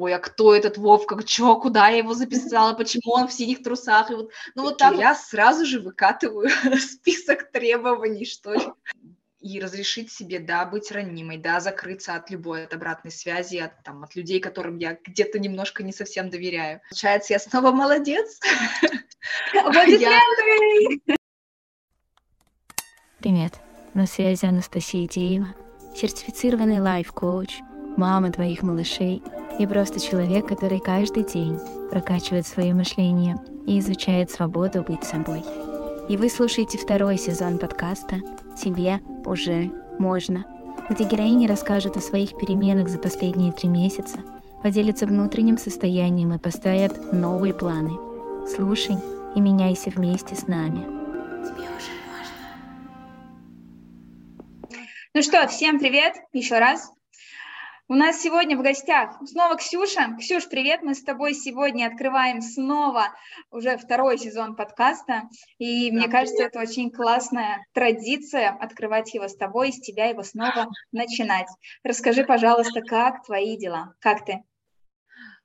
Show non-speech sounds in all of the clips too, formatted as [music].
ой, а кто этот Вовка, чё, куда я его записала, почему он в синих трусах, и вот, ну вот так я сразу же выкатываю [laughs] список требований, что ли. И разрешить себе, да, быть ранимой, да, закрыться от любой, от обратной связи, от, там, от людей, которым я где-то немножко не совсем доверяю. Получается, я снова молодец. [laughs] Привет, на связи Анастасия Деева, сертифицированный лайф-коуч, мама твоих малышей и просто человек, который каждый день прокачивает свое мышление и изучает свободу быть собой. И вы слушаете второй сезон подкаста «Тебе уже можно», где героини расскажут о своих переменах за последние три месяца, поделятся внутренним состоянием и поставят новые планы. Слушай и меняйся вместе с нами. Ну что, всем привет еще раз. У нас сегодня в гостях снова Ксюша. Ксюш, привет, мы с тобой сегодня открываем снова уже второй сезон подкаста, и да, мне кажется, это очень классная традиция открывать его с тобой, с тебя его снова начинать. Расскажи, пожалуйста, как твои дела, как ты?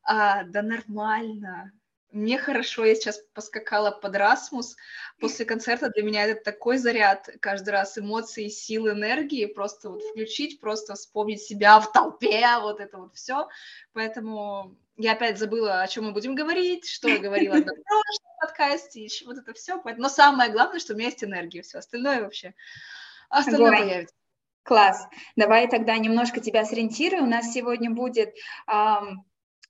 А, да нормально, мне хорошо, я сейчас поскакала под Расмус. После концерта для меня это такой заряд каждый раз эмоций, сил, энергии. Просто вот включить, просто вспомнить себя в толпе, вот это вот все. Поэтому я опять забыла, о чем мы будем говорить, что я говорила на прошлом подкасте, вот это все. Но самое главное, что у меня есть энергия, все остальное вообще. Остальное Ой. появится. Класс. Давай тогда немножко тебя сориентирую. У нас сегодня будет эм,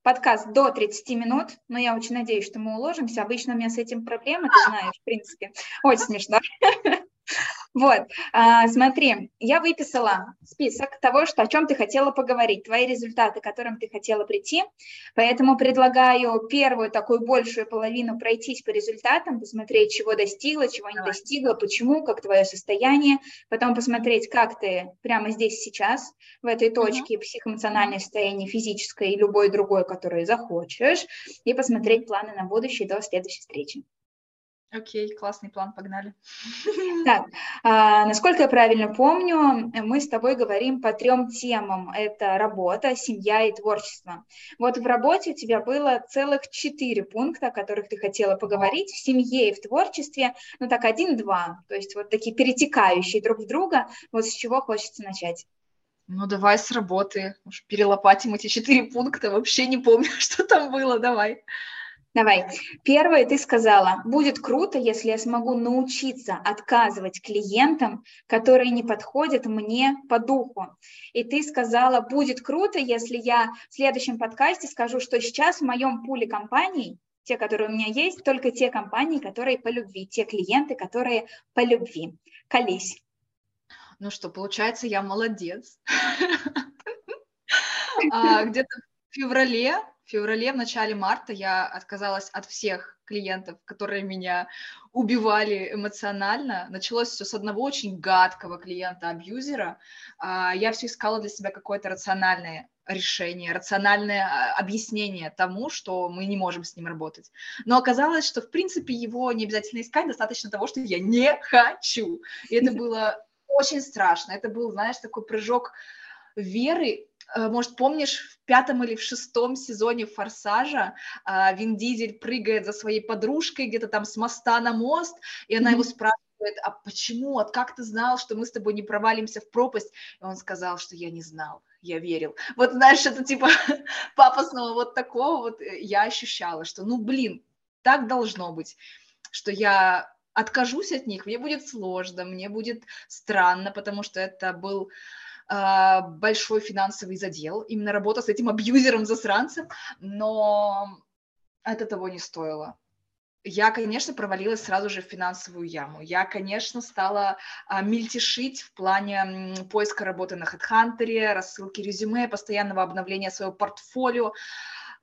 подкаст до 30 минут, но я очень надеюсь, что мы уложимся. Обычно у меня с этим проблемы, ты знаешь, в принципе. Очень смешно. Вот, а, смотри, я выписала список того, что, о чем ты хотела поговорить, твои результаты, к которым ты хотела прийти, поэтому предлагаю первую такую большую половину пройтись по результатам, посмотреть, чего достигла, чего не достигла, почему, как твое состояние, потом посмотреть, как ты прямо здесь сейчас, в этой точке, uh-huh. психоэмоциональное состояние, физическое и любое другое, которое захочешь, и посмотреть планы на будущее до следующей встречи. Окей, классный план, погнали. Так, а, насколько я правильно помню, мы с тобой говорим по трем темам. Это работа, семья и творчество. Вот в работе у тебя было целых четыре пункта, о которых ты хотела поговорить. В семье и в творчестве, ну так, один-два. То есть вот такие перетекающие друг в друга. Вот с чего хочется начать? Ну, давай с работы. Уж перелопатим эти четыре пункта. Вообще не помню, [laughs] что там было. Давай. Давай. Первое, ты сказала, будет круто, если я смогу научиться отказывать клиентам, которые не подходят мне по духу. И ты сказала, будет круто, если я в следующем подкасте скажу, что сейчас в моем пуле компаний, те, которые у меня есть, только те компании, которые по любви, те клиенты, которые по любви. Колись. Ну что, получается, я молодец. [laughs] А, где-то в феврале феврале, в начале марта я отказалась от всех клиентов, которые меня убивали эмоционально. Началось все с одного очень гадкого клиента-абьюзера. А, я все искала для себя какое-то рациональное решение, рациональное а, объяснение тому, что мы не можем с ним работать. Но оказалось, что, в принципе, его не обязательно искать, достаточно того, что я не хочу. И это было очень страшно. Это был, знаешь, такой прыжок веры может, помнишь, в пятом или в шестом сезоне «Форсажа» а, Вин Дизель прыгает за своей подружкой где-то там с моста на мост, и она mm-hmm. его спрашивает, а почему, вот как ты знал, что мы с тобой не провалимся в пропасть? И он сказал, что я не знал, я верил. Вот знаешь, это типа [laughs] папосного вот такого вот э, я ощущала, что ну блин, так должно быть, что я откажусь от них, мне будет сложно, мне будет странно, потому что это был а, большой финансовый задел, именно работа с этим абьюзером-засранцем, но это того не стоило. Я, конечно, провалилась сразу же в финансовую яму. Я, конечно, стала а, мельтешить в плане поиска работы на HeadHunter, рассылки резюме, постоянного обновления своего портфолио.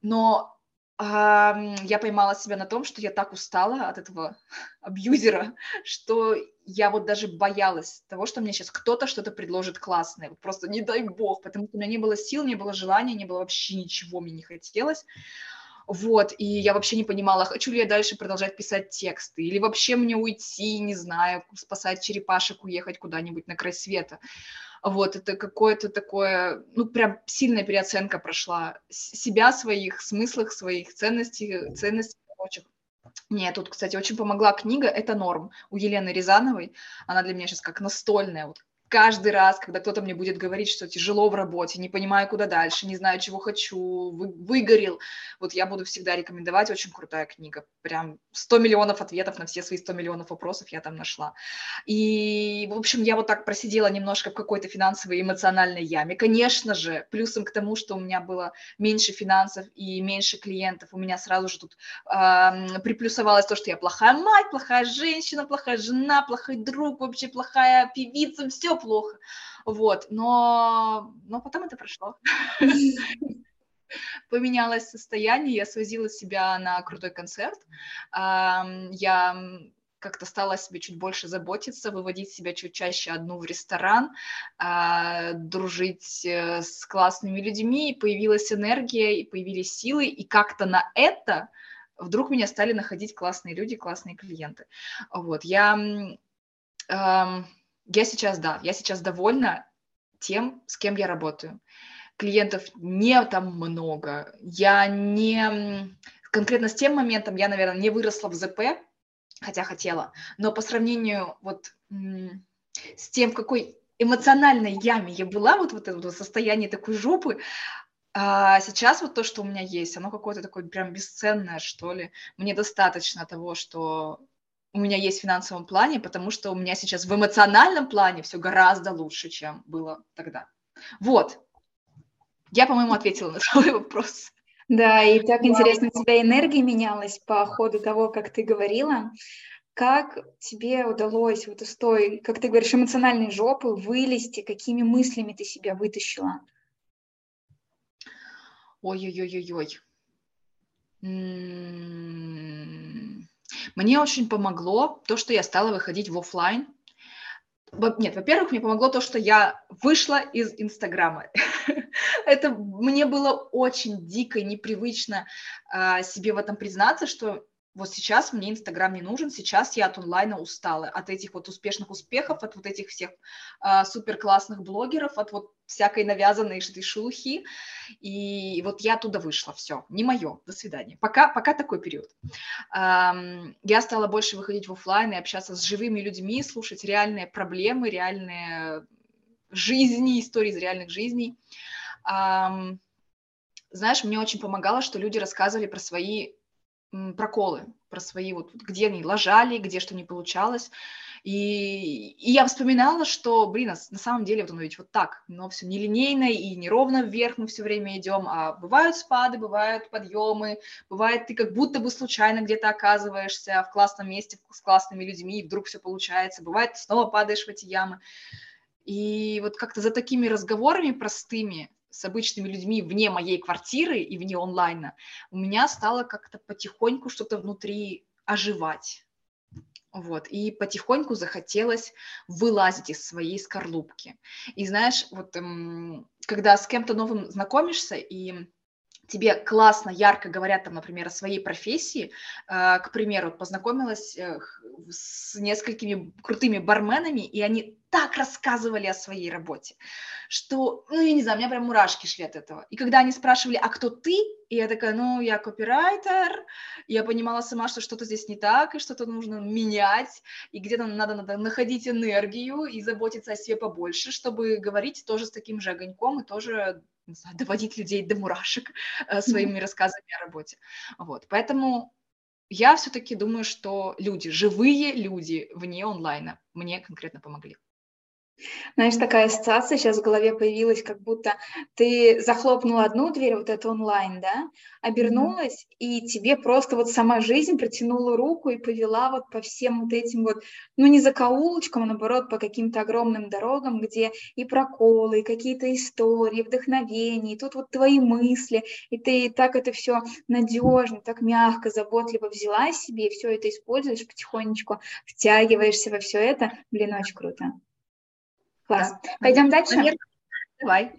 Но я поймала себя на том, что я так устала от этого [laughs] абьюзера, что я вот даже боялась того, что мне сейчас кто-то что-то предложит классное. Вот просто не дай бог, потому что у меня не было сил, не было желания, не было вообще ничего, мне не хотелось. Вот, и я вообще не понимала, хочу ли я дальше продолжать писать тексты, или вообще мне уйти, не знаю, спасать черепашек, уехать куда-нибудь на край света. Вот, это какое-то такое, ну, прям сильная переоценка прошла себя, своих смыслах, своих ценностей, ценностей прочих. Мне тут, кстати, очень помогла книга «Это норм» у Елены Рязановой. Она для меня сейчас как настольная, вот каждый раз, когда кто-то мне будет говорить, что тяжело в работе, не понимаю, куда дальше, не знаю, чего хочу, вы, выгорел, вот я буду всегда рекомендовать, очень крутая книга, прям 100 миллионов ответов на все свои 100 миллионов вопросов я там нашла. И, в общем, я вот так просидела немножко в какой-то финансовой эмоциональной яме. Конечно же, плюсом к тому, что у меня было меньше финансов и меньше клиентов, у меня сразу же тут э, приплюсовалось то, что я плохая мать, плохая женщина, плохая жена, плохой друг, вообще плохая певица, все плохо, вот, но, но потом это прошло. [laughs] Поменялось состояние, я свозила себя на крутой концерт, я как-то стала себе чуть больше заботиться, выводить себя чуть чаще одну в ресторан, э, дружить с классными людьми, появилась энергия, и появились силы, и как-то на это вдруг меня стали находить классные люди, классные клиенты. Вот, я... Э, я сейчас, да, я сейчас довольна тем, с кем я работаю. Клиентов не там много. Я не... Конкретно с тем моментом я, наверное, не выросла в ЗП, хотя хотела. Но по сравнению вот с тем, в какой эмоциональной яме я была, вот, вот это вот состояние такой жопы, а сейчас вот то, что у меня есть, оно какое-то такое прям бесценное, что ли. Мне достаточно того, что у меня есть в финансовом плане, потому что у меня сейчас в эмоциональном плане все гораздо лучше, чем было тогда. Вот. Я, по-моему, ответила на твой вопрос. Да, и так интересно, у тебя энергия менялась по ходу того, как ты говорила. Как тебе удалось вот из той, как ты говоришь, эмоциональной жопы вылезти? Какими мыслями ты себя вытащила? Ой-ой-ой-ой-ой. Мне очень помогло то, что я стала выходить в офлайн. Нет, во-первых, мне помогло то, что я вышла из Инстаграма. [laughs] Это мне было очень дико непривычно а, себе в этом признаться, что вот сейчас мне Инстаграм не нужен, сейчас я от онлайна устала, от этих вот успешных успехов, от вот этих всех а, супер классных блогеров, от вот всякой навязанной шелухи, и вот я оттуда вышла, все, не мое, до свидания. Пока, пока такой период. А, я стала больше выходить в офлайн и общаться с живыми людьми, слушать реальные проблемы, реальные жизни, истории из реальных жизней. А, знаешь, мне очень помогало, что люди рассказывали про свои проколы, про свои вот, где они ложали, где что не получалось. И, и я вспоминала, что, блин, на, на самом деле вот оно ведь вот так, но все нелинейно и неровно вверх мы все время идем, а бывают спады, бывают подъемы, бывает ты как будто бы случайно где-то оказываешься в классном месте с классными людьми, и вдруг все получается, бывает снова падаешь в эти ямы. И вот как-то за такими разговорами простыми с обычными людьми вне моей квартиры и вне онлайна, у меня стало как-то потихоньку что-то внутри оживать. Вот, и потихоньку захотелось вылазить из своей скорлупки. И знаешь, вот эм, когда с кем-то новым знакомишься, и тебе классно, ярко говорят там, например, о своей профессии, э, к примеру, познакомилась э, с несколькими крутыми барменами, и они так рассказывали о своей работе, что, ну, я не знаю, у меня прям мурашки шли от этого. И когда они спрашивали, а кто ты? И я такая, ну, я копирайтер. я понимала сама, что что-то здесь не так, и что-то нужно менять, и где-то надо, надо находить энергию и заботиться о себе побольше, чтобы говорить тоже с таким же огоньком и тоже не знаю, [laughs] доводить людей до мурашек э, своими рассказами о работе. Вот, поэтому я все-таки думаю, что люди, живые люди вне онлайна мне конкретно помогли. Знаешь, такая ассоциация сейчас в голове появилась, как будто ты захлопнула одну дверь, вот это онлайн, да, обернулась, mm-hmm. и тебе просто вот сама жизнь протянула руку и повела вот по всем вот этим вот, ну не за каулочкам, а наоборот по каким-то огромным дорогам, где и проколы, и какие-то истории, вдохновения, и тут вот твои мысли, и ты так это все надежно, так мягко, заботливо взяла себе, и все это используешь потихонечку, втягиваешься во все это, блин, очень круто. Класс. Да. Пойдем дальше? Давай.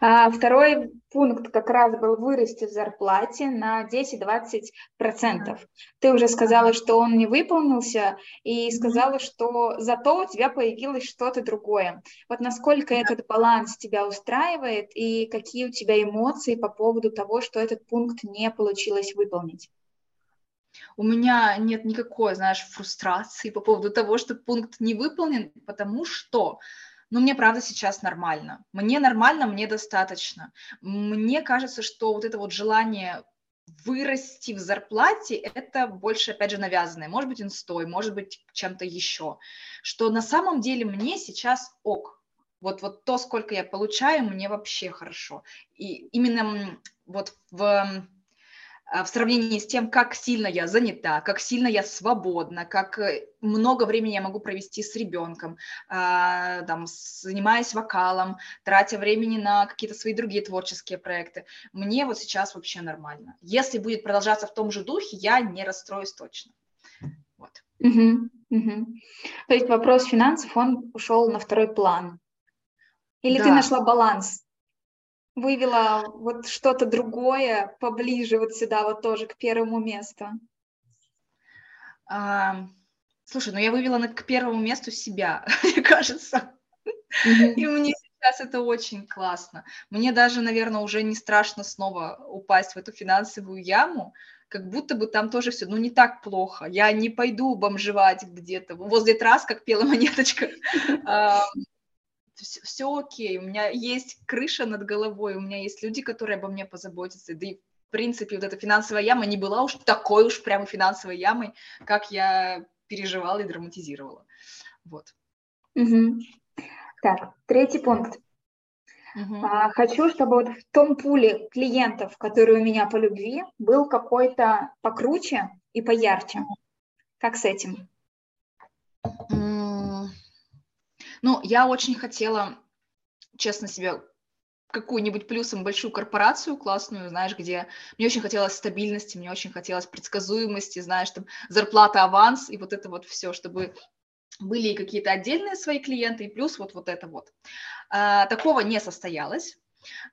А, второй пункт как раз был вырасти в зарплате на 10-20%. Ты уже сказала, что он не выполнился, и сказала, что зато у тебя появилось что-то другое. Вот насколько этот баланс тебя устраивает, и какие у тебя эмоции по поводу того, что этот пункт не получилось выполнить? У меня нет никакой, знаешь, фрустрации по поводу того, что пункт не выполнен, потому что но мне правда сейчас нормально. Мне нормально, мне достаточно. Мне кажется, что вот это вот желание вырасти в зарплате, это больше, опять же, навязанное. Может быть, инстой, может быть, чем-то еще. Что на самом деле мне сейчас ок. Вот, вот то, сколько я получаю, мне вообще хорошо. И именно вот в в сравнении с тем, как сильно я занята, как сильно я свободна, как э, много времени я могу провести с ребенком, а, там, занимаясь вокалом, тратя времени на какие-то свои другие творческие проекты. Мне вот сейчас вообще нормально. Если будет продолжаться в том же духе, я не расстроюсь точно. Вот. Угу, угу. То есть вопрос финансов, он ушел на второй план. Или да. ты нашла баланс вывела вот что-то другое поближе вот сюда, вот тоже к первому месту? А, слушай, ну я вывела на, к первому месту себя, [laughs] мне кажется. Mm-hmm. И мне сейчас это очень классно. Мне даже, наверное, уже не страшно снова упасть в эту финансовую яму, как будто бы там тоже все, ну, не так плохо. Я не пойду бомжевать где-то возле трасс, как пела [laughs] монеточка [laughs] все, все окей, у меня есть крыша над головой, у меня есть люди, которые обо мне позаботятся, да и в принципе вот эта финансовая яма не была уж такой уж прямо финансовой ямой, как я переживала и драматизировала. Вот. Угу. Так, третий пункт. Угу. А, хочу, чтобы вот в том пуле клиентов, которые у меня по любви, был какой-то покруче и поярче. Как с этим? Ну, я очень хотела, честно себе, какую-нибудь плюсом большую корпорацию классную, знаешь, где мне очень хотелось стабильности, мне очень хотелось предсказуемости, знаешь, там зарплата, аванс и вот это вот все, чтобы были какие-то отдельные свои клиенты, и плюс вот, вот это вот. А, такого не состоялось,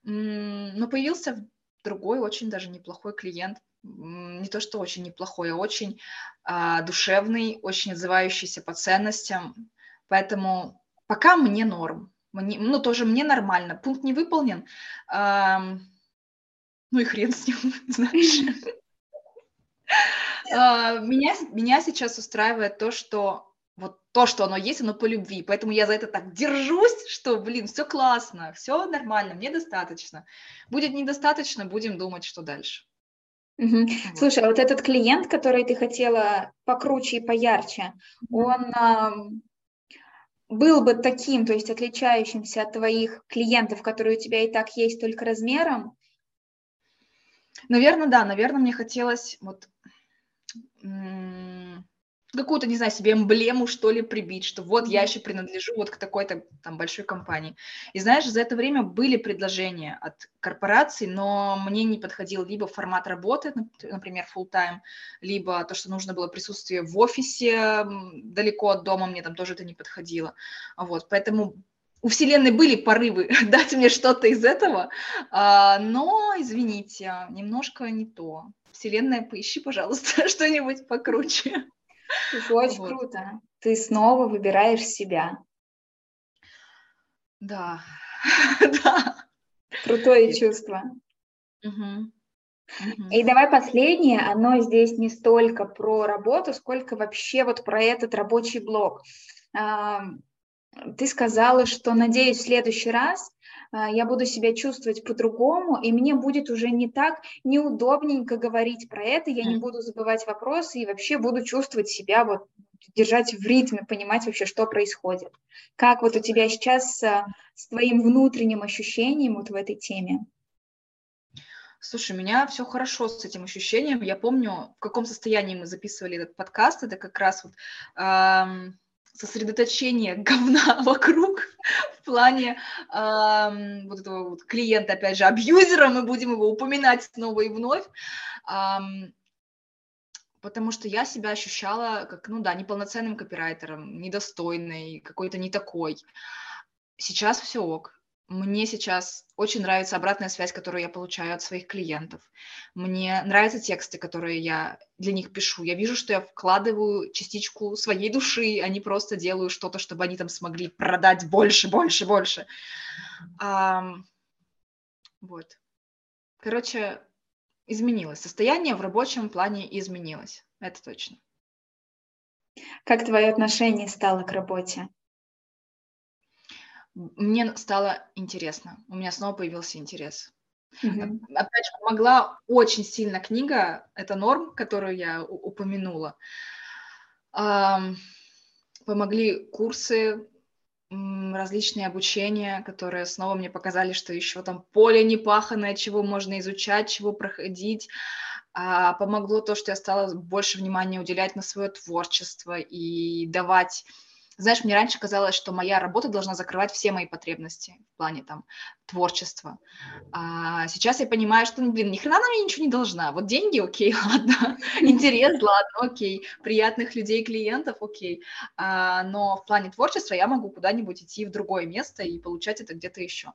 но появился другой очень даже неплохой клиент, не то что очень неплохой, а очень а, душевный, очень отзывающийся по ценностям, поэтому Пока мне норм. Мне, ну, тоже мне нормально. Пункт не выполнен. Эм, ну и хрен с ним, [laughs] знаешь. [laughs] А, меня, меня сейчас устраивает то, что вот то, что оно есть, оно по любви. Поэтому я за это так держусь, что, блин, все классно, все нормально, мне достаточно. Будет недостаточно, будем думать, что дальше. Угу. Вот. Слушай, а вот этот клиент, который ты хотела покруче и поярче, он был бы таким, то есть отличающимся от твоих клиентов, которые у тебя и так есть только размером? Наверное, да, наверное, мне хотелось вот какую-то, не знаю, себе эмблему, что ли, прибить, что вот я еще принадлежу вот к такой-то там большой компании. И знаешь, за это время были предложения от корпораций, но мне не подходил либо формат работы, например, full time, либо то, что нужно было присутствие в офисе далеко от дома, мне там тоже это не подходило. Вот, поэтому у Вселенной были порывы [laughs] дать мне что-то из этого, а, но, извините, немножко не то. Вселенная, поищи, пожалуйста, [laughs] что-нибудь покруче. Это очень вот. круто. Ты снова выбираешь себя. Да, [laughs] да. Крутое чувство. Угу. И давай последнее, оно здесь не столько про работу, сколько вообще вот про этот рабочий блок. Ты сказала, что, надеюсь, в следующий раз а, я буду себя чувствовать по-другому, и мне будет уже не так неудобненько говорить про это, я не буду забывать вопросы и вообще буду чувствовать себя вот держать в ритме, понимать вообще, что происходит. Как вот у тебя сейчас а, с твоим внутренним ощущением вот в этой теме? Слушай, у меня все хорошо с этим ощущением. Я помню, в каком состоянии мы записывали этот подкаст. Это как раз вот эм, сосредоточение [laughs] говна вокруг в плане э, вот этого вот клиента, опять же, абьюзера, мы будем его упоминать снова и вновь, э, потому что я себя ощущала как, ну да, неполноценным копирайтером, недостойной, какой-то не такой. Сейчас все ок. Мне сейчас очень нравится обратная связь, которую я получаю от своих клиентов. Мне нравятся тексты, которые я для них пишу. Я вижу, что я вкладываю частичку своей души, а не просто делаю что-то, чтобы они там смогли продать больше, больше, больше. А, вот. Короче, изменилось. Состояние в рабочем плане изменилось. Это точно. Как твое отношение стало к работе? Мне стало интересно. У меня снова появился интерес. Mm-hmm. Опять же, помогла очень сильно книга, это норм, которую я упомянула. Помогли курсы, различные обучения, которые снова мне показали, что еще там поле непаханное, чего можно изучать, чего проходить. А помогло то, что я стала больше внимания уделять на свое творчество и давать знаешь, мне раньше казалось, что моя работа должна закрывать все мои потребности в плане там творчества. А сейчас я понимаю, что, ну, блин, ни хрена она мне ничего не должна. Вот деньги, окей, [laughs] ладно, интерес, ладно, окей, приятных людей, клиентов, окей. А, но в плане творчества я могу куда-нибудь идти в другое место и получать это где-то еще.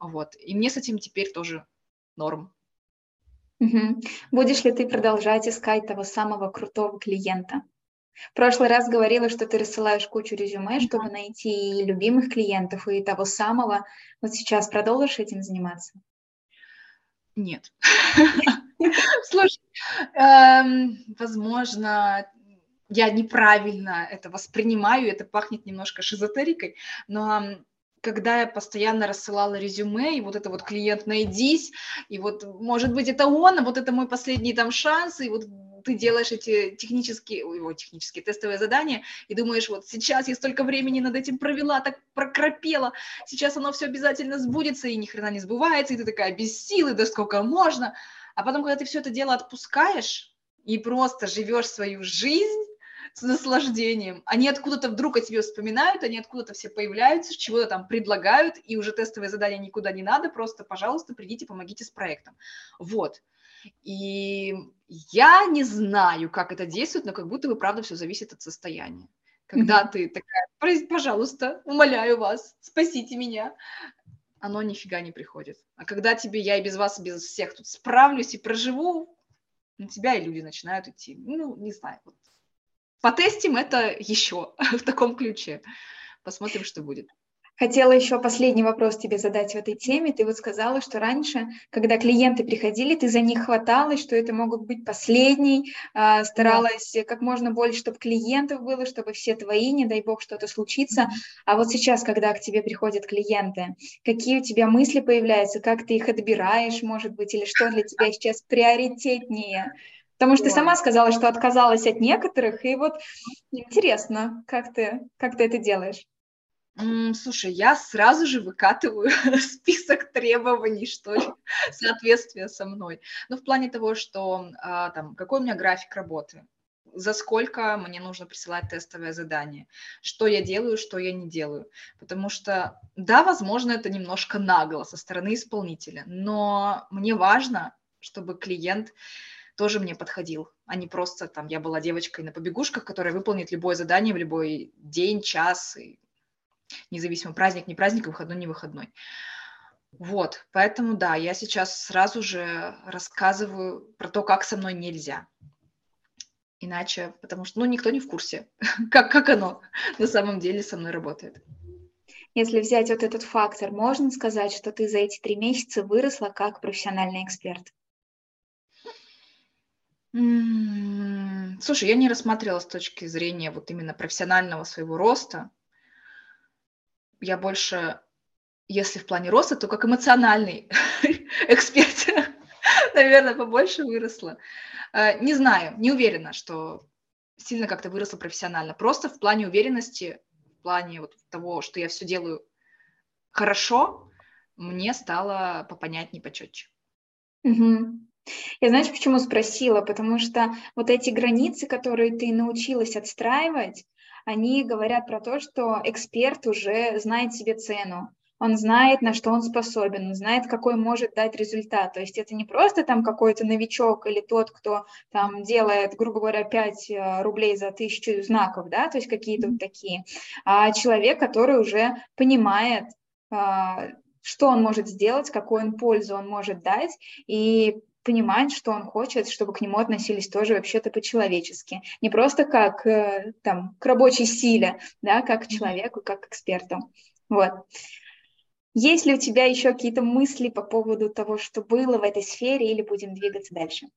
Вот. И мне с этим теперь тоже норм. Угу. Будешь ли ты продолжать искать того самого крутого клиента? В прошлый раз говорила, что ты рассылаешь кучу резюме, чтобы найти и любимых клиентов, и того самого. Вот сейчас продолжишь этим заниматься? Нет. [laughs] Слушай, эм, возможно, я неправильно это воспринимаю, это пахнет немножко шизотерикой, но когда я постоянно рассылала резюме, и вот это вот клиент найдись, и вот, может быть, это он, а вот это мой последний там шанс, и вот ты делаешь эти технические, ой, технические тестовые задания и думаешь, вот сейчас я столько времени над этим провела, так прокропела, сейчас оно все обязательно сбудется, и ни хрена не сбывается, и ты такая без силы, да сколько можно. А потом, когда ты все это дело отпускаешь и просто живешь свою жизнь, с наслаждением. Они откуда-то вдруг о тебе вспоминают, они откуда-то все появляются, чего-то там предлагают, и уже тестовые задания никуда не надо, просто, пожалуйста, придите, помогите с проектом. Вот. И я не знаю, как это действует, но как будто бы, правда, все зависит от состояния. Когда mm-hmm. ты такая, пожалуйста, умоляю вас, спасите меня, оно нифига не приходит. А когда тебе, я и без вас, и без всех тут справлюсь и проживу, на тебя и люди начинают идти. Ну, не знаю. Вот. Потестим это еще [laughs] в таком ключе. Посмотрим, что будет. Хотела еще последний вопрос тебе задать в этой теме. Ты вот сказала, что раньше, когда клиенты приходили, ты за них хваталась, что это могут быть последний, а, старалась как можно больше, чтобы клиентов было, чтобы все твои, не дай бог что-то случится. А вот сейчас, когда к тебе приходят клиенты, какие у тебя мысли появляются, как ты их отбираешь, может быть, или что для тебя сейчас приоритетнее? Потому что ты сама сказала, что отказалась от некоторых, и вот интересно, как ты, как ты это делаешь? Слушай, я сразу же выкатываю [laughs] список требований, что ли, соответствия со мной. Ну, в плане того, что а, там, какой у меня график работы, за сколько мне нужно присылать тестовое задание, что я делаю, что я не делаю. Потому что, да, возможно, это немножко нагло со стороны исполнителя, но мне важно, чтобы клиент тоже мне подходил, а не просто там я была девочкой на побегушках, которая выполнит любое задание в любой день, час и независимо праздник, не праздник, выходной, не выходной. Вот, поэтому да, я сейчас сразу же рассказываю про то, как со мной нельзя. Иначе, потому что, ну, никто не в курсе, [laughs] как, как оно на самом деле со мной работает. Если взять вот этот фактор, можно сказать, что ты за эти три месяца выросла как профессиональный эксперт? Слушай, я не рассматривала с точки зрения вот именно профессионального своего роста я больше, если в плане роста, то как эмоциональный [laughs] эксперт, [laughs] наверное, побольше выросла. Э, не знаю, не уверена, что сильно как-то выросла профессионально. Просто в плане уверенности, в плане вот того, что я все делаю хорошо, мне стало попонятнее, почетче. Угу. Я знаешь, почему спросила? Потому что вот эти границы, которые ты научилась отстраивать, они говорят про то, что эксперт уже знает себе цену, он знает, на что он способен, он знает, какой может дать результат. То есть это не просто там какой-то новичок или тот, кто там делает, грубо говоря, 5 э, рублей за тысячу знаков, да, то есть какие-то вот такие, а человек, который уже понимает, а, что он может сделать, какую он пользу он может дать, и понимать, что он хочет, чтобы к нему относились тоже вообще-то по-человечески. Не просто как э, там, к рабочей силе, да, как к человеку, как к эксперту. Вот. Есть ли у тебя еще какие-то мысли по поводу того, что было в этой сфере, или будем двигаться дальше?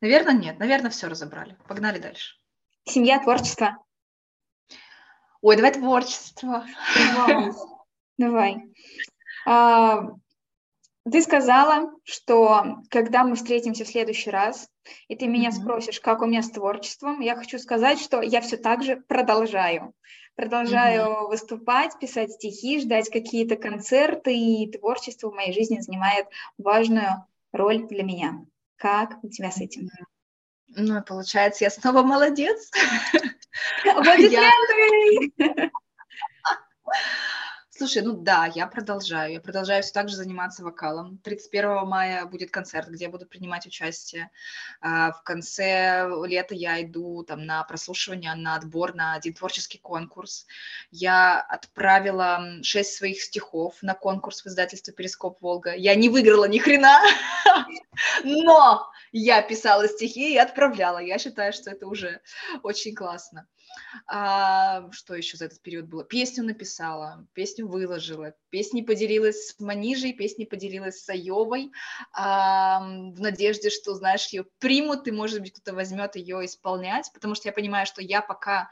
Наверное, нет. Наверное, все разобрали. Погнали дальше. Семья, творчество. Ой, давай творчество. Давай. давай. А, ты сказала, что когда мы встретимся в следующий раз, и ты меня спросишь, как у меня с творчеством, я хочу сказать, что я все так же продолжаю. Продолжаю mm-hmm. выступать, писать стихи, ждать какие-то концерты, и творчество в моей жизни занимает важную роль для меня. Как у тебя с этим? Ну, получается, я снова молодец. [laughs] Аплодисменты! [laughs] Слушай, ну да, я продолжаю. Я продолжаю все так же заниматься вокалом. 31 мая будет концерт, где я буду принимать участие. А, в конце лета я иду там на прослушивание, на отбор, на один творческий конкурс. Я отправила шесть своих стихов на конкурс в издательство «Перископ Волга». Я не выиграла ни хрена, [laughs] но я писала стихи и отправляла. Я считаю, что это уже очень классно. А, что еще за этот период было? Песню написала, песню выложила, песни поделилась с Манижей, песни поделилась с Айовой, а, в надежде, что, знаешь, ее примут, и, может быть, кто-то возьмет ее исполнять, потому что я понимаю, что я пока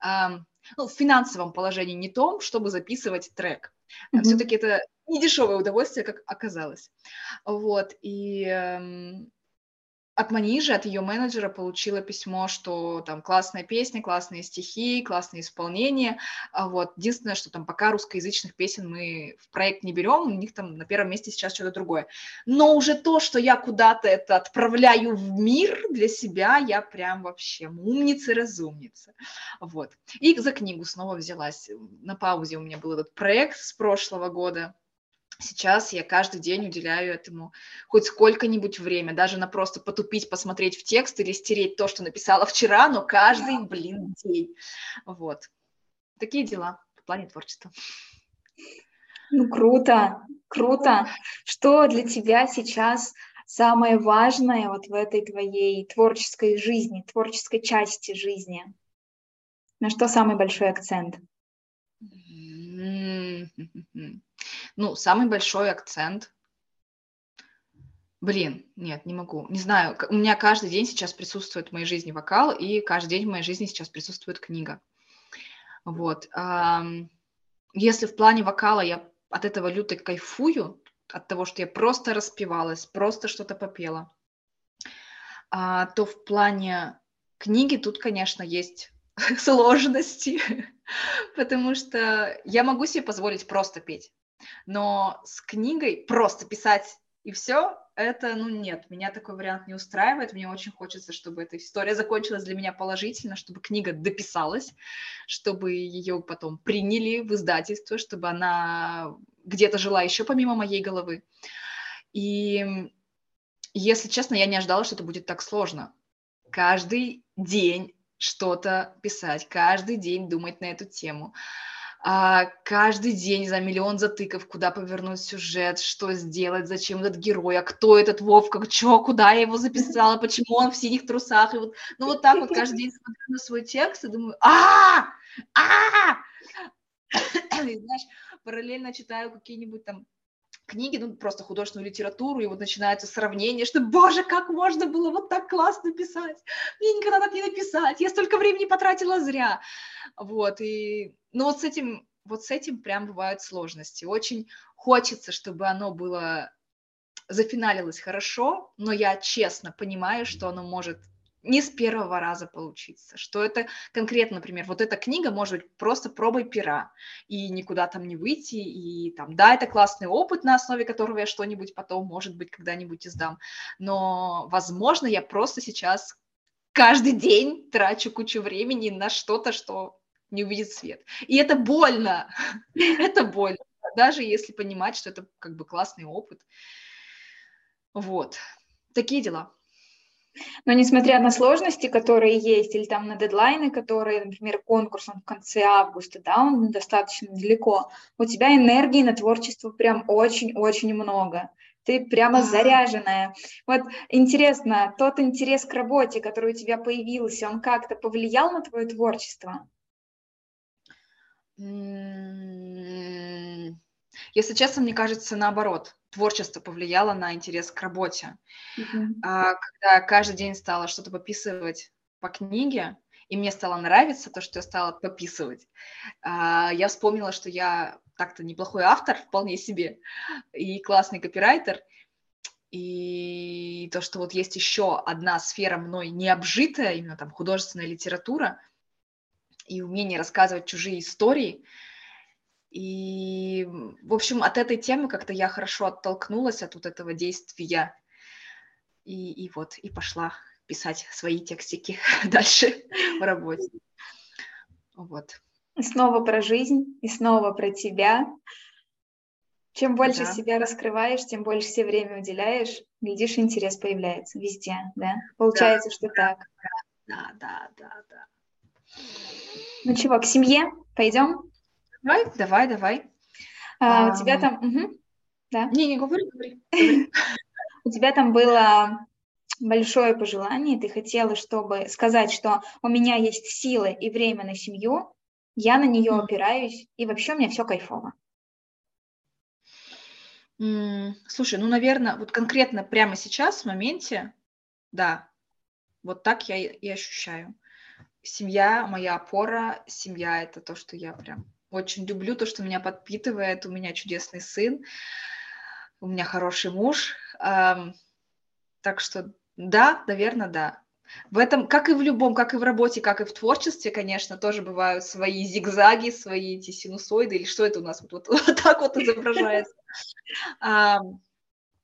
а, ну, в финансовом положении не том, чтобы записывать трек. Mm-hmm. Все-таки это не дешевое удовольствие, как оказалось. Вот, и эм, от Манижи, от ее менеджера получила письмо, что там классная песня, классные стихи, классное исполнение. А вот. Единственное, что там пока русскоязычных песен мы в проект не берем, у них там на первом месте сейчас что-то другое. Но уже то, что я куда-то это отправляю в мир для себя, я прям вообще умница-разумница. Вот. И за книгу снова взялась. На паузе у меня был этот проект с прошлого года, Сейчас я каждый день уделяю этому хоть сколько-нибудь время, даже на просто потупить, посмотреть в текст или стереть то, что написала [laughs] вчера, но каждый, блин, день. Вот. Такие дела в плане творчества. Ну, круто, круто. Что для тебя сейчас самое важное вот в этой твоей творческой жизни, творческой части жизни? На что самый большой акцент? Ну, самый большой акцент. Блин, нет, не могу. Не знаю, у меня каждый день сейчас присутствует в моей жизни вокал, и каждый день в моей жизни сейчас присутствует книга. Вот. Если в плане вокала я от этого люто кайфую, от того, что я просто распевалась, просто что-то попела, а, то в плане книги тут, конечно, есть [laughs] сложности, [laughs] потому что я могу себе позволить просто петь, но с книгой просто писать и все, это, ну нет, меня такой вариант не устраивает, мне очень хочется, чтобы эта история закончилась для меня положительно, чтобы книга дописалась, чтобы ее потом приняли в издательство, чтобы она где-то жила еще помимо моей головы. И если честно, я не ожидала, что это будет так сложно. Каждый день что-то писать, каждый день думать на эту тему. А, каждый день за миллион затыков, куда повернуть сюжет, что сделать, зачем этот герой, а кто этот Вовка, чё, куда я его записала, [laughs] почему он в синих трусах. И вот, ну вот так вот каждый день смотрю на свой текст и думаю, а а [laughs] знаешь, параллельно читаю какие-нибудь там книги, ну, просто художественную литературу, и вот начинается сравнение, что, боже, как можно было вот так классно писать, мне никогда так не написать, я столько времени потратила зря, вот, и, ну, вот с этим, вот с этим прям бывают сложности, очень хочется, чтобы оно было, зафиналилось хорошо, но я честно понимаю, что оно может не с первого раза получиться, что это конкретно, например, вот эта книга может быть просто пробой пера, и никуда там не выйти, и там, да, это классный опыт, на основе которого я что-нибудь потом, может быть, когда-нибудь издам, но, возможно, я просто сейчас каждый день трачу кучу времени на что-то, что не увидит свет. И это больно, [laughs] это больно, даже если понимать, что это как бы классный опыт. Вот, такие дела. Но несмотря на сложности, которые есть, или там на дедлайны, которые, например, конкурс он в конце августа, да, он достаточно далеко, у тебя энергии на творчество прям очень-очень много. Ты прямо заряженная. Вот интересно, тот интерес к работе, который у тебя появился, он как-то повлиял на твое творчество? Если честно, мне кажется, наоборот. Творчество повлияло на интерес к работе. Mm-hmm. А, когда каждый день стала что-то пописывать по книге, и мне стало нравиться то, что я стала пописывать, а, я вспомнила, что я так-то неплохой автор, [laughs] вполне себе, и классный копирайтер, и то, что вот есть еще одна сфера мной не обжитая, именно там художественная литература, и умение рассказывать чужие истории – и, в общем, от этой темы как-то я хорошо оттолкнулась от вот этого действия. И, и вот, и пошла писать свои текстики [laughs] дальше в работе. Вот. И снова про жизнь, и снова про тебя. Чем больше да. себя раскрываешь, тем больше себе время уделяешь, видишь, интерес появляется везде, да? Получается, да, что так. Да, да, да, да. Ну чего, к семье пойдем? Давай, давай, давай. А, а, у тебя там... Угу. Да. Не, не говори, говори. [laughs] У тебя там было большое пожелание, ты хотела, чтобы сказать, что у меня есть силы и время на семью, я на нее опираюсь, и вообще у меня все кайфово. Слушай, ну, наверное, вот конкретно прямо сейчас, в моменте, да, вот так я и ощущаю. Семья, моя опора, семья – это то, что я прям очень люблю то, что меня подпитывает. У меня чудесный сын, у меня хороший муж. Так что да, наверное, да. В этом, как и в любом, как и в работе, как и в творчестве, конечно, тоже бывают свои зигзаги, свои эти синусоиды, или что это у нас вот, вот, вот так вот изображается. [laughs]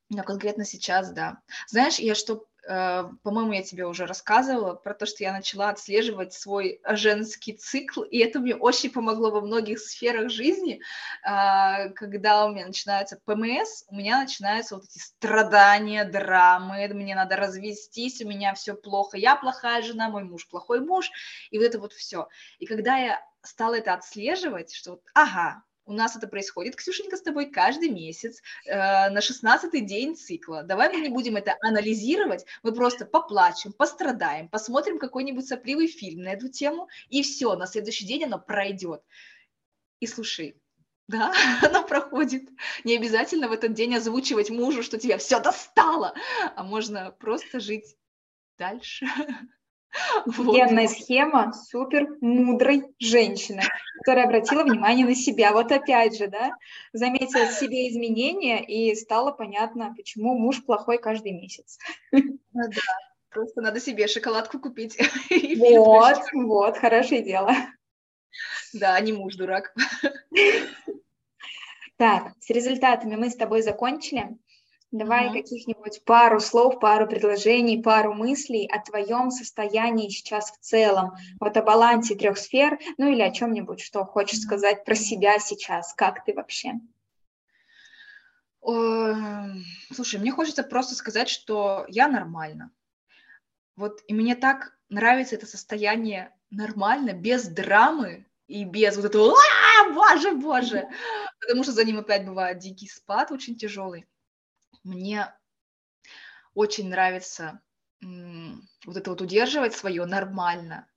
Но конкретно сейчас, да. Знаешь, я что по-моему, я тебе уже рассказывала про то, что я начала отслеживать свой женский цикл, и это мне очень помогло во многих сферах жизни. А, когда у меня начинается ПМС, у меня начинаются вот эти страдания, драмы, мне надо развестись, у меня все плохо, я плохая жена, мой муж плохой муж, и вот это вот все. И когда я стала это отслеживать, что вот, ага, у нас это происходит, Ксюшенька, с тобой каждый месяц э, на 16-й день цикла. Давай мы не будем это анализировать, мы просто поплачем, пострадаем, посмотрим какой-нибудь сопливый фильм на эту тему, и все, на следующий день оно пройдет. И слушай, да, [laughs] оно проходит. Не обязательно в этот день озвучивать мужу, что тебя все достало, а можно просто жить дальше. [laughs] [laughs] Вот. схема супер мудрой женщины, которая обратила внимание на себя. Вот опять же, да, заметила в себе изменения и стало понятно, почему муж плохой каждый месяц. Ну, да, просто надо себе шоколадку купить. [laughs] Вот, вот, хорошее дело. Да, не муж дурак. Так, с результатами мы с тобой закончили. Давай mm-hmm. каких-нибудь пару слов, пару предложений, пару мыслей о твоем состоянии сейчас в целом, вот о балансе трех сфер, ну или о чем-нибудь, что хочешь сказать про себя сейчас, как ты вообще? Слушай, мне хочется просто сказать, что я нормально. Вот и мне так нравится это состояние нормально, без драмы и без вот этого «А, боже, боже!» [laughs] Потому что за ним опять бывает дикий спад, очень тяжелый. Мне очень нравится вот это вот удерживать свое нормально.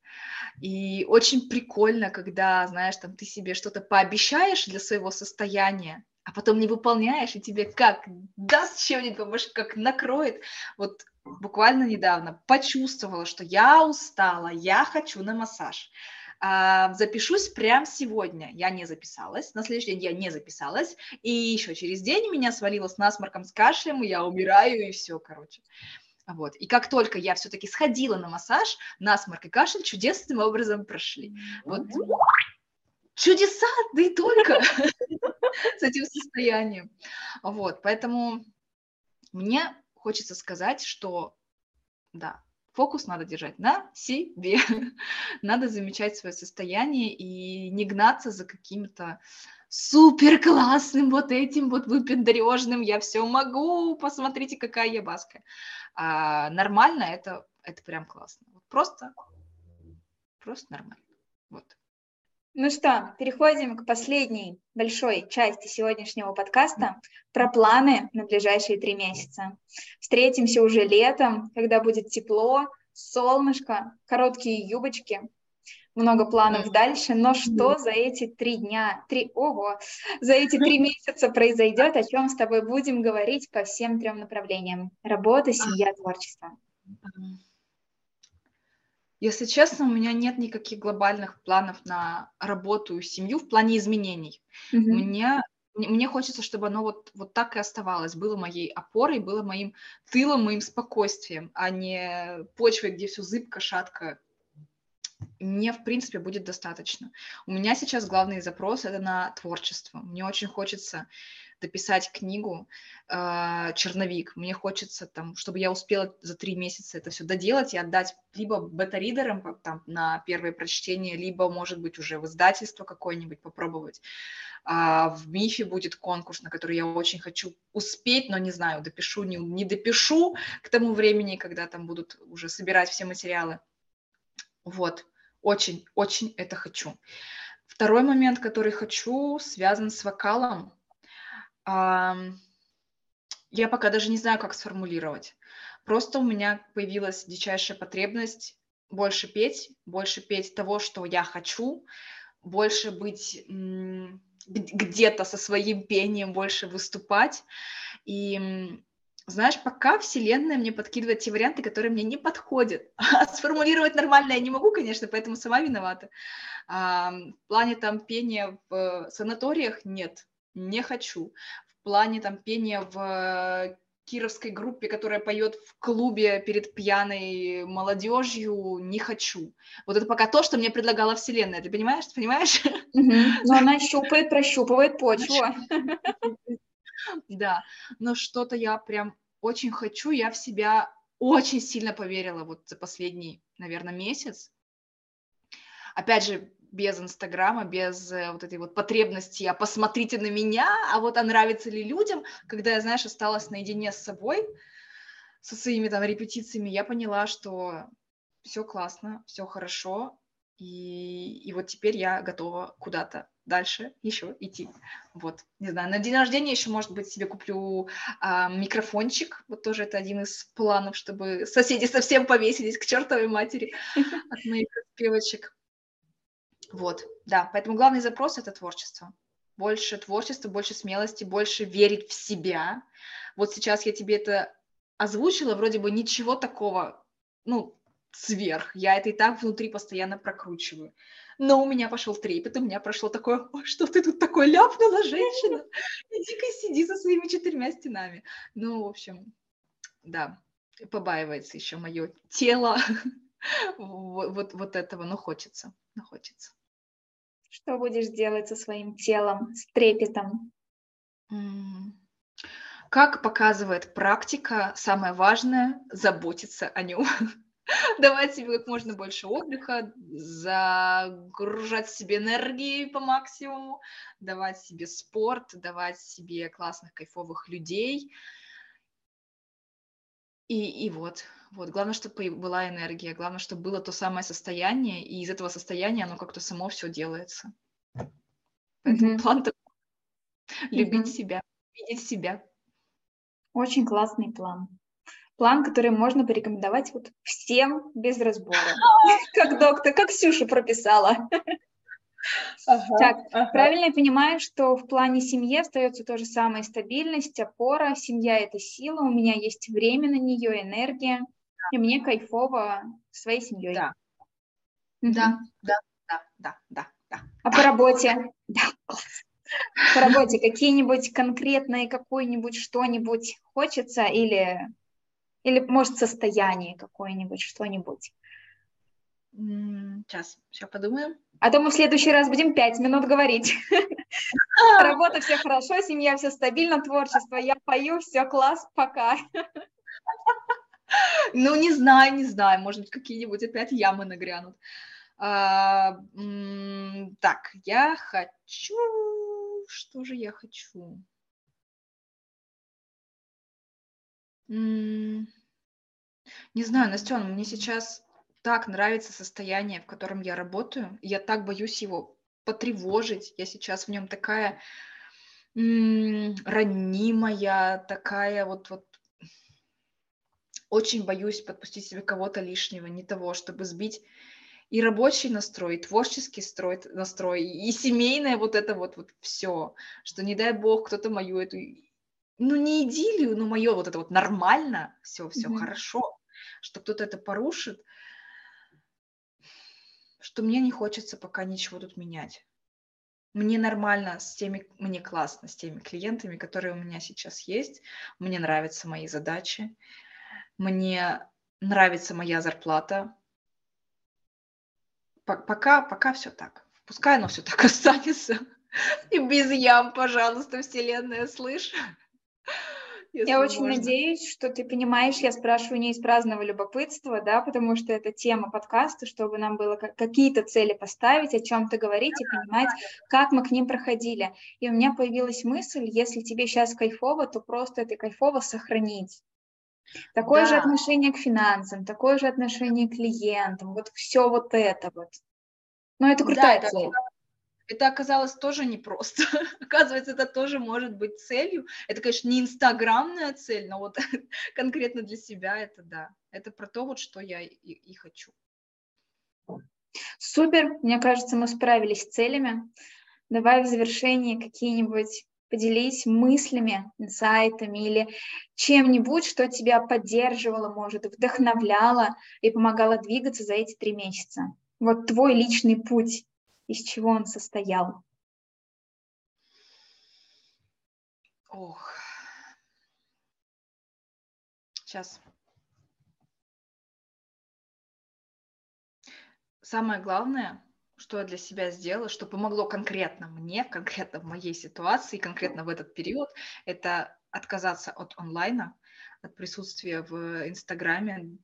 И очень прикольно, когда, знаешь, там ты себе что-то пообещаешь для своего состояния, а потом не выполняешь, и тебе как даст чем-нибудь побольше, как накроет. Вот буквально недавно почувствовала, что я устала, я хочу на массаж. А, запишусь прямо сегодня. Я не записалась, на следующий день я не записалась, и еще через день меня свалило с насморком, с кашлем, я умираю, и все, короче. Вот. И как только я все-таки сходила на массаж, насморк и кашель чудесным образом прошли. Вот чудеса, да и только [laughs] с этим состоянием. Вот, поэтому мне хочется сказать, что да, фокус надо держать на себе. [laughs] надо замечать свое состояние и не гнаться за какими-то супер классным вот этим вот выпендрежным, я все могу, посмотрите, какая я баска. А нормально это, это прям классно. Просто, просто нормально. Вот. Ну что, переходим к последней большой части сегодняшнего подкаста про планы на ближайшие три месяца. Встретимся уже летом, когда будет тепло, солнышко, короткие юбочки, много планов дальше, но что за эти три дня, три, ого, за эти три [laughs] месяца произойдет, о чем с тобой будем говорить по всем трем направлениям. Работа, семья, творчество. Если честно, у меня нет никаких глобальных планов на работу и семью в плане изменений. Mm-hmm. Мне, мне хочется, чтобы оно вот, вот так и оставалось, было моей опорой, было моим тылом, моим спокойствием, а не почвой, где все зыбко, шатко. Мне, в принципе, будет достаточно. У меня сейчас главный запрос – это на творчество. Мне очень хочется дописать книгу, э, черновик. Мне хочется, там, чтобы я успела за три месяца это все доделать и отдать либо бета-ридерам там, на первое прочтение, либо, может быть, уже в издательство какое-нибудь попробовать. А в МИФе будет конкурс, на который я очень хочу успеть, но не знаю, допишу, не, не допишу к тому времени, когда там будут уже собирать все материалы. Вот, очень-очень это хочу. Второй момент, который хочу, связан с вокалом я пока даже не знаю, как сформулировать. Просто у меня появилась дичайшая потребность больше петь, больше петь того, что я хочу, больше быть где-то со своим пением, больше выступать. И знаешь, пока Вселенная мне подкидывает те варианты, которые мне не подходят. [laughs] А сформулировать нормально я не могу, конечно, поэтому сама виновата. А, в плане там пения в санаториях нет не хочу. В плане там пения в э, кировской группе, которая поет в клубе перед пьяной молодежью, не хочу. Вот это пока то, что мне предлагала Вселенная. Ты понимаешь? Ты понимаешь? Но она [laughs] щупает, прощупывает почву. [laughs] Да, но что-то я прям очень хочу, я в себя очень сильно поверила вот за последний, наверное, месяц. Опять же, без Инстаграма, без э, вот этой вот потребности, а посмотрите на меня, а вот а нравится ли людям, когда я, знаешь, осталась наедине с собой, со своими там репетициями, я поняла, что все классно, все хорошо, и, и вот теперь я готова куда-то дальше еще идти. Вот, не знаю, на день рождения еще, может быть, себе куплю а, микрофончик. Вот тоже это один из планов, чтобы соседи совсем повесились к чертовой матери [laughs] от моих певочек. Вот, да, поэтому главный запрос – это творчество. Больше творчества, больше смелости, больше верить в себя. Вот сейчас я тебе это озвучила, вроде бы ничего такого, ну, сверх. Я это и так внутри постоянно прокручиваю. Но у меня пошел трепет, у меня прошло такое, что ты тут такое ляпнула, женщина? Иди-ка сиди со своими четырьмя стенами. Ну, в общем, да, побаивается еще мое тело [laughs] вот, вот, вот этого, но хочется, но хочется. Что будешь делать со своим телом, с трепетом? Как показывает практика, самое важное – заботиться о нем. [laughs] Давать себе как можно больше отдыха, загружать себе энергии по максимуму, давать себе спорт, давать себе классных, кайфовых людей. И, и вот, вот, главное, чтобы была энергия, главное, чтобы было то самое состояние, и из этого состояния оно как-то само все делается. Поэтому mm-hmm. план такой. Любить mm-hmm. себя, видеть себя. Очень классный план. План, который можно порекомендовать вот всем без разбора. [laughs] Как доктор, как Сюша прописала. Ага, так, ага. правильно я понимаю, что в плане семьи остается то же самое стабильность, опора. Семья это сила, у меня есть время на нее, энергия. И мне кайфово своей семьей. Да. Угу. Да, да, да, да, да, да. А по работе? Да, По работе какие-нибудь конкретные, какой-нибудь что-нибудь хочется или, или может состояние какое-нибудь, что-нибудь? Сейчас, сейчас подумаем. А то мы в следующий раз будем пять минут говорить. Работа все хорошо, семья все стабильно, творчество, я пою, все класс, пока. Ну, не знаю, не знаю, может быть, какие-нибудь опять ямы нагрянут. А, так, я хочу что же я хочу? Не знаю, Настен, мне сейчас так нравится состояние, в котором я работаю. Я так боюсь его потревожить. Я сейчас в нем такая ранимая, такая вот, вот очень боюсь подпустить себе кого-то лишнего, не того, чтобы сбить и рабочий настрой, и творческий строй, настрой, и семейное вот это вот, вот все, что не дай бог кто-то мою эту, ну не идиллию, но мое вот это вот нормально, все, все mm-hmm. хорошо, что кто-то это порушит, что мне не хочется пока ничего тут менять. Мне нормально с теми, мне классно с теми клиентами, которые у меня сейчас есть. Мне нравятся мои задачи. Мне нравится моя зарплата. Пока, пока все так. Пускай оно все так [laughs] останется. И без ям, пожалуйста, Вселенная, слышь. Я очень можно. надеюсь, что ты понимаешь, я спрашиваю не из праздного любопытства, да, потому что это тема подкаста, чтобы нам было какие-то цели поставить, о чем-то говорить и понимать, как мы к ним проходили. И у меня появилась мысль, если тебе сейчас кайфово, то просто это кайфово сохранить. Такое да. же отношение к финансам, такое же отношение к клиентам, вот все вот это вот. Но это крутая да, цель. Это оказалось тоже непросто. [laughs] Оказывается, это тоже может быть целью. Это, конечно, не инстаграмная цель, но вот [laughs] конкретно для себя это да. Это про то, вот, что я и, и хочу. Супер, мне кажется, мы справились с целями. Давай в завершении какие-нибудь поделись мыслями, инсайтами или чем-нибудь, что тебя поддерживало, может, вдохновляло и помогало двигаться за эти три месяца. Вот твой личный путь, из чего он состоял. Ох. Сейчас. Самое главное, что я для себя сделала, что помогло конкретно мне, конкретно в моей ситуации, конкретно в этот период, это отказаться от онлайна, от присутствия в Инстаграме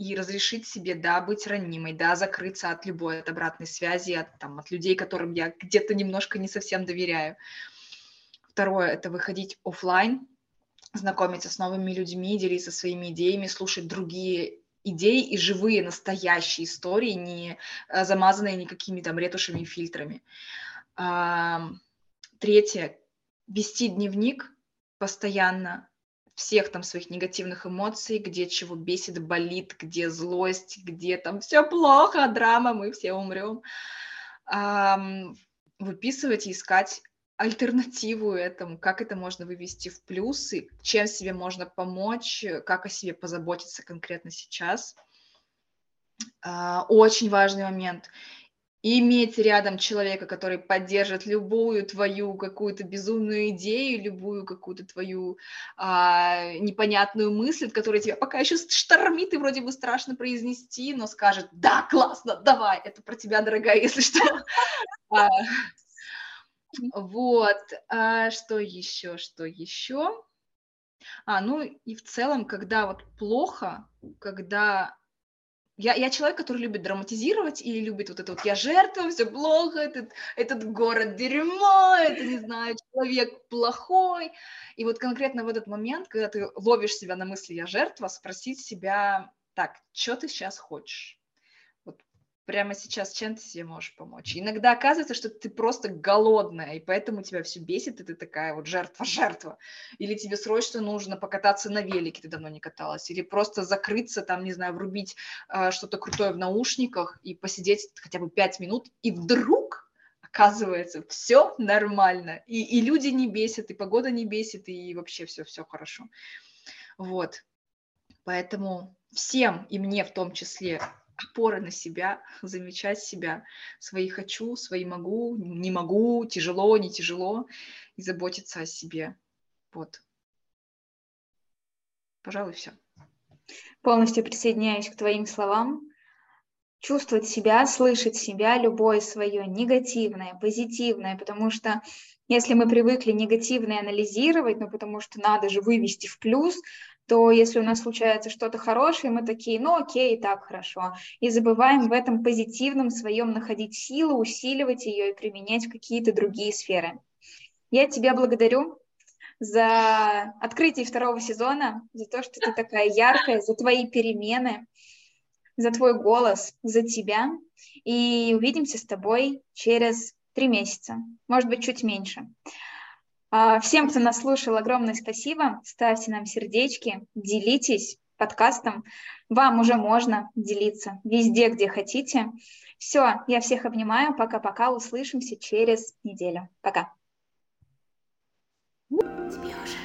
и разрешить себе, да, быть ранимой, да, закрыться от любой, от обратной связи, от, там, от людей, которым я где-то немножко не совсем доверяю. Второе – это выходить офлайн, знакомиться с новыми людьми, делиться своими идеями, слушать другие идей и живые, настоящие истории, не э, замазанные никакими там ретушами и фильтрами. Третье. Вести дневник постоянно всех там своих негативных эмоций, где чего бесит, болит, где злость, где там все плохо, драма, мы все умрем. Выписывать и искать альтернативу этому, как это можно вывести в плюсы, чем себе можно помочь, как о себе позаботиться конкретно сейчас. А, очень важный момент. Иметь рядом человека, который поддержит любую твою какую-то безумную идею, любую какую-то твою а, непонятную мысль, которая тебя пока еще штормит и вроде бы страшно произнести, но скажет, да, классно, давай, это про тебя, дорогая, [laughs] если что. А, вот, а что еще, что еще? А, ну и в целом, когда вот плохо, когда... Я, я человек, который любит драматизировать или любит вот это вот «я жертва, все плохо, этот, этот город дерьмо, это, не знаю, человек плохой». И вот конкретно в этот момент, когда ты ловишь себя на мысли «я жертва», спросить себя «так, что ты сейчас хочешь?» Прямо сейчас чем ты себе можешь помочь. Иногда оказывается, что ты просто голодная, и поэтому тебя все бесит, и ты такая вот жертва-жертва. [laughs] Или тебе срочно нужно покататься на велике, ты давно не каталась. Или просто закрыться, там, не знаю, врубить э, что-то крутое в наушниках и посидеть хотя бы пять минут, и вдруг оказывается, все нормально. И, и люди не бесят, и погода не бесит, и вообще все-все хорошо. Вот. Поэтому всем, и мне в том числе, опора на себя, [laughs] замечать себя, свои хочу, свои могу, не могу, тяжело, не тяжело, и заботиться о себе. Вот. Пожалуй, все. Полностью присоединяюсь к твоим словам. Чувствовать себя, слышать себя, любое свое негативное, позитивное, потому что если мы привыкли негативное анализировать, ну потому что надо же вывести в плюс, то если у нас случается что-то хорошее, мы такие, ну окей, и так хорошо. И забываем в этом позитивном своем находить силу, усиливать ее и применять в какие-то другие сферы. Я тебя благодарю за открытие второго сезона, за то, что ты такая яркая, за твои перемены, за твой голос, за тебя. И увидимся с тобой через три месяца, может быть, чуть меньше. А, всем, кто нас слушал, огромное спасибо. Ставьте нам сердечки, делитесь подкастом. Вам уже можно делиться везде, где хотите. Все, я всех обнимаю. Пока-пока. Услышимся через неделю. Пока. Тебе уже